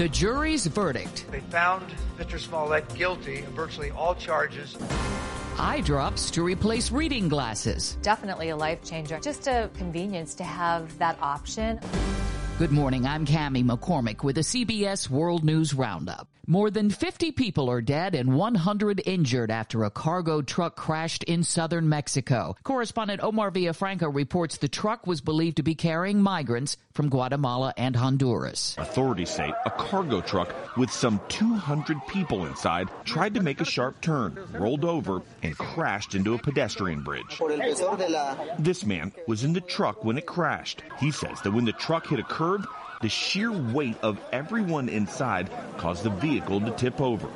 The jury's verdict. They found Mr. Smollett guilty of virtually all charges. Eye drops to replace reading glasses. Definitely a life changer. Just a convenience to have that option. Good morning. I'm Cami McCormick with a CBS World News Roundup. More than 50 people are dead and 100 injured after a cargo truck crashed in southern Mexico. Correspondent Omar Villafranca reports the truck was believed to be carrying migrants from Guatemala and Honduras. Authorities say a cargo truck with some 200 people inside tried to make a sharp turn, rolled over, and crashed into a pedestrian bridge. This man was in the truck when it crashed. He says that when the truck hit a curb, the sheer weight of everyone inside caused the vehicle to tip over.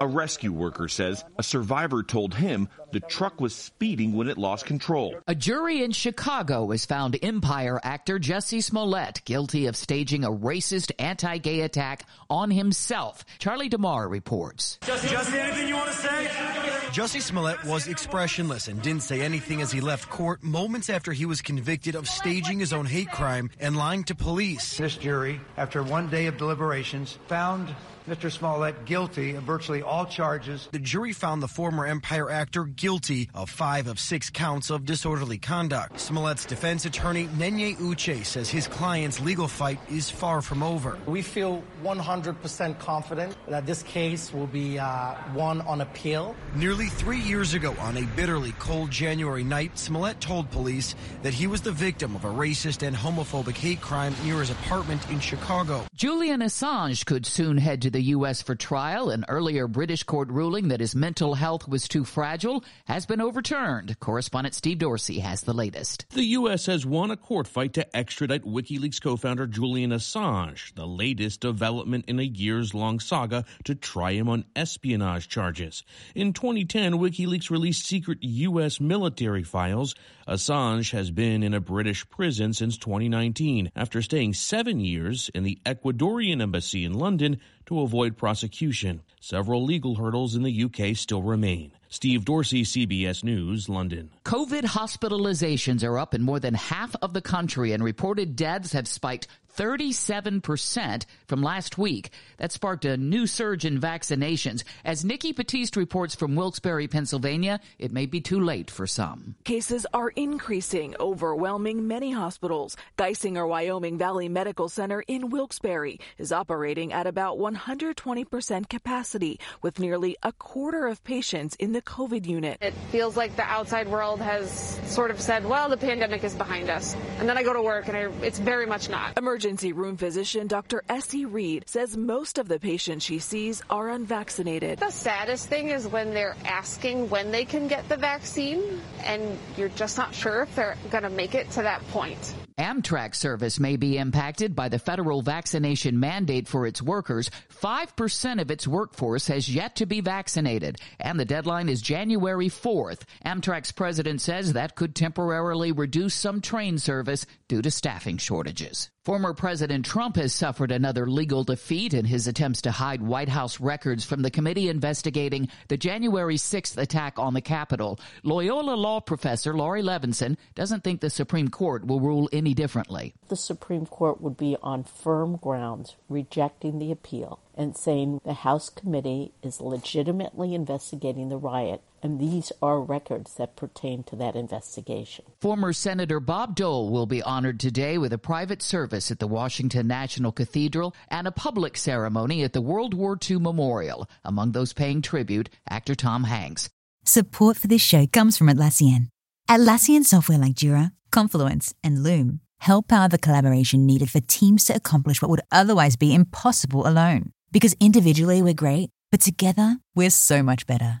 A rescue worker says a survivor told him the truck was speeding when it lost control. A jury in Chicago has found Empire actor Jussie Smollett guilty of staging a racist anti-gay attack on himself. Charlie DeMar reports. Jussie, Jussie anything you want to say? Jussie Smollett was expressionless and didn't say anything as he left court moments after he was convicted of staging his own hate crime and lying to police. This jury, after one day of deliberations, found Mr. Smollett guilty of virtually all charges. The jury found the former Empire actor guilty of five of six counts of disorderly conduct. Smollett's defense attorney, Nenye Uche, says his client's legal fight is far from over. We feel 100% confident that this case will be uh, won on appeal. Nearly three years ago, on a bitterly cold January night, Smollett told police that he was the victim of a racist and homophobic hate crime near his apartment in Chicago. Julian Assange could soon head to the U.S. for trial. An earlier British court ruling that his mental health was too fragile has been overturned. Correspondent Steve Dorsey has the latest. The U.S. has won a court fight to extradite WikiLeaks co-founder Julian Assange, the latest development in a years-long saga to try him on espionage charges. In 2010, WikiLeaks released secret U.S. military files. Assange has been in a British prison since 2019 after staying seven years in the Ecuadorian embassy in London to avoid prosecution. Several legal hurdles in the UK still remain. Steve Dorsey, CBS News, London. COVID hospitalizations are up in more than half of the country and reported deaths have spiked 37% from last week. That sparked a new surge in vaccinations. As Nikki Battiste reports from Wilkes-Barre, Pennsylvania, it may be too late for some. Cases are increasing, overwhelming many hospitals. Geisinger Wyoming Valley Medical Center in Wilkes-Barre is operating at about 120% capacity with nearly a quarter of patients in the COVID unit. It feels like the outside world has sort of said, well, the pandemic is behind us. And then I go to work and I, it's very much not. Emergency room physician Dr. Essie Reed says most of the patients she sees are unvaccinated. The saddest thing is when they're asking when they can get the vaccine and you're just not sure if they're going to make it to that point. Amtrak service may be impacted by the federal vaccination mandate for its workers. 5% of its workforce has yet to be vaccinated, and the deadline is January 4th. Amtrak's president says that could temporarily reduce some train service due to staffing shortages. Former President Trump has suffered another legal defeat in his attempts to hide White House records from the committee investigating the January 6th attack on the Capitol. Loyola law professor Laurie Levenson doesn't think the Supreme Court will rule any differently. The Supreme Court would be on firm grounds rejecting the appeal and saying the House committee is legitimately investigating the riot and these are records that pertain to that investigation. Former Senator Bob Dole will be honored today with a private service at the Washington National Cathedral and a public ceremony at the World War II Memorial. Among those paying tribute, actor Tom Hanks. Support for this show comes from Atlassian. Atlassian software like Jira, Confluence, and Loom help power the collaboration needed for teams to accomplish what would otherwise be impossible alone. Because individually we're great, but together we're so much better.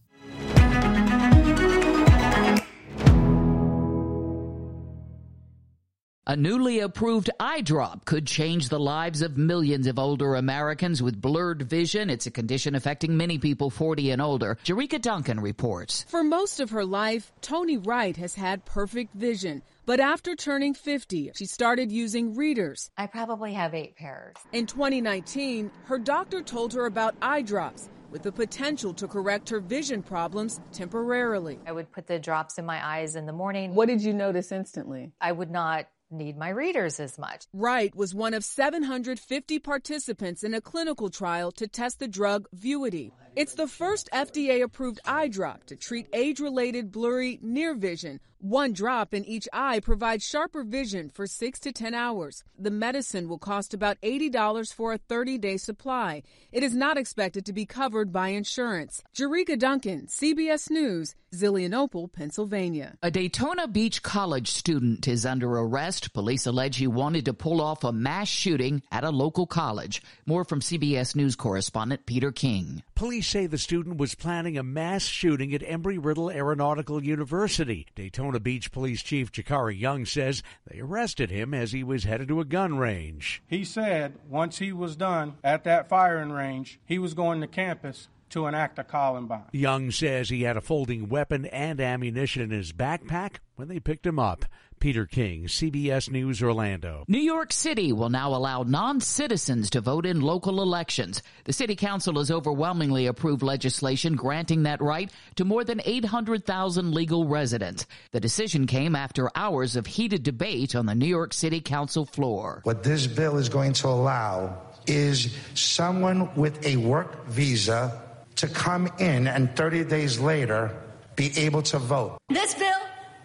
A newly approved eye drop could change the lives of millions of older Americans with blurred vision. It's a condition affecting many people 40 and older. Jerika Duncan reports. For most of her life, Tony Wright has had perfect vision. But after turning 50, she started using readers. I probably have eight pairs. In 2019, her doctor told her about eye drops with the potential to correct her vision problems temporarily. I would put the drops in my eyes in the morning. What did you notice instantly? I would not need my readers as much. Wright was one of 750 participants in a clinical trial to test the drug Vuity. It's the first FDA approved eye drop to treat age related blurry near vision one drop in each eye provides sharper vision for 6 to 10 hours. The medicine will cost about $80 for a 30 day supply. It is not expected to be covered by insurance. Jerika Duncan, CBS News, Zelienople, Pennsylvania. A Daytona Beach college student is under arrest. Police allege he wanted to pull off a mass shooting at a local college. More from CBS News correspondent Peter King. Police say the student was planning a mass shooting at Embry Riddle Aeronautical University. Daytona Daytona Beach Police Chief Jakari Young says they arrested him as he was headed to a gun range. He said once he was done at that firing range, he was going to campus to enact a Columbine. Young says he had a folding weapon and ammunition in his backpack when they picked him up. Peter King, CBS News Orlando. New York City will now allow non-citizens to vote in local elections. The city council has overwhelmingly approved legislation granting that right to more than 800,000 legal residents. The decision came after hours of heated debate on the New York City Council floor. What this bill is going to allow is someone with a work visa to come in and 30 days later be able to vote. This bill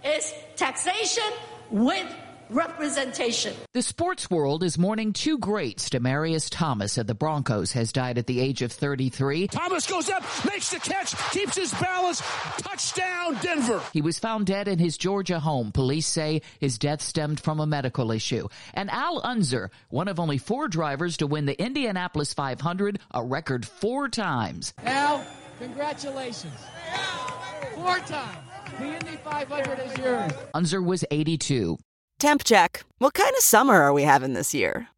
is taxation with representation. The sports world is mourning two greats. Demaryius Thomas of the Broncos has died at the age of 33. Thomas goes up, makes the catch, keeps his balance. Touchdown, Denver. He was found dead in his Georgia home. Police say his death stemmed from a medical issue. And Al Unser, one of only four drivers to win the Indianapolis 500, a record four times. Al, congratulations. Four times. The Indy 500 is yours. Unser was 82. Temp check. What kind of summer are we having this year?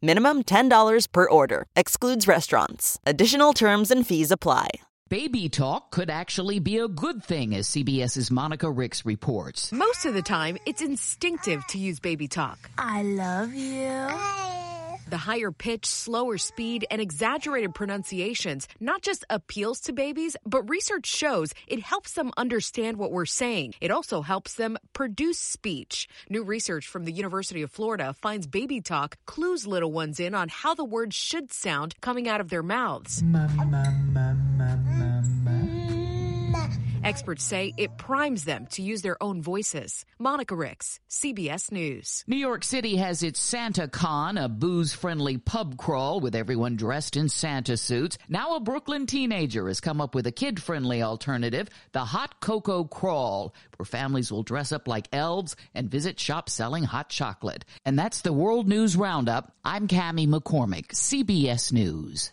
Minimum $10 per order. Excludes restaurants. Additional terms and fees apply. Baby talk could actually be a good thing, as CBS's Monica Ricks reports. Most of the time, it's instinctive to use baby talk. I love you. The higher pitch, slower speed, and exaggerated pronunciations not just appeals to babies, but research shows it helps them understand what we're saying. It also helps them produce speech. New research from the University of Florida finds baby talk clues little ones in on how the words should sound coming out of their mouths. Experts say it primes them to use their own voices. Monica Ricks, CBS News. New York City has its Santa Con, a booze friendly pub crawl with everyone dressed in Santa suits. Now a Brooklyn teenager has come up with a kid friendly alternative, the Hot Cocoa Crawl, where families will dress up like elves and visit shops selling hot chocolate. And that's the World News Roundup. I'm Cami McCormick, CBS News.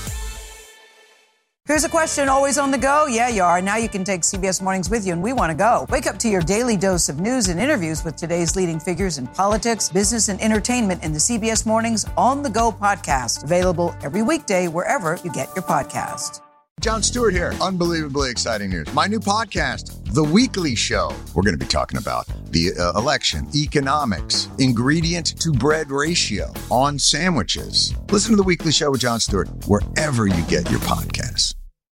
Here's a question always on the go. Yeah, you are. Now you can take CBS Mornings with you, and we want to go. Wake up to your daily dose of news and interviews with today's leading figures in politics, business, and entertainment in the CBS Mornings On the Go podcast. Available every weekday wherever you get your podcast. Jon Stewart here. Unbelievably exciting news. My new podcast, The Weekly Show. We're going to be talking about the uh, election, economics, ingredient to bread ratio on sandwiches. Listen to The Weekly Show with Jon Stewart wherever you get your podcasts.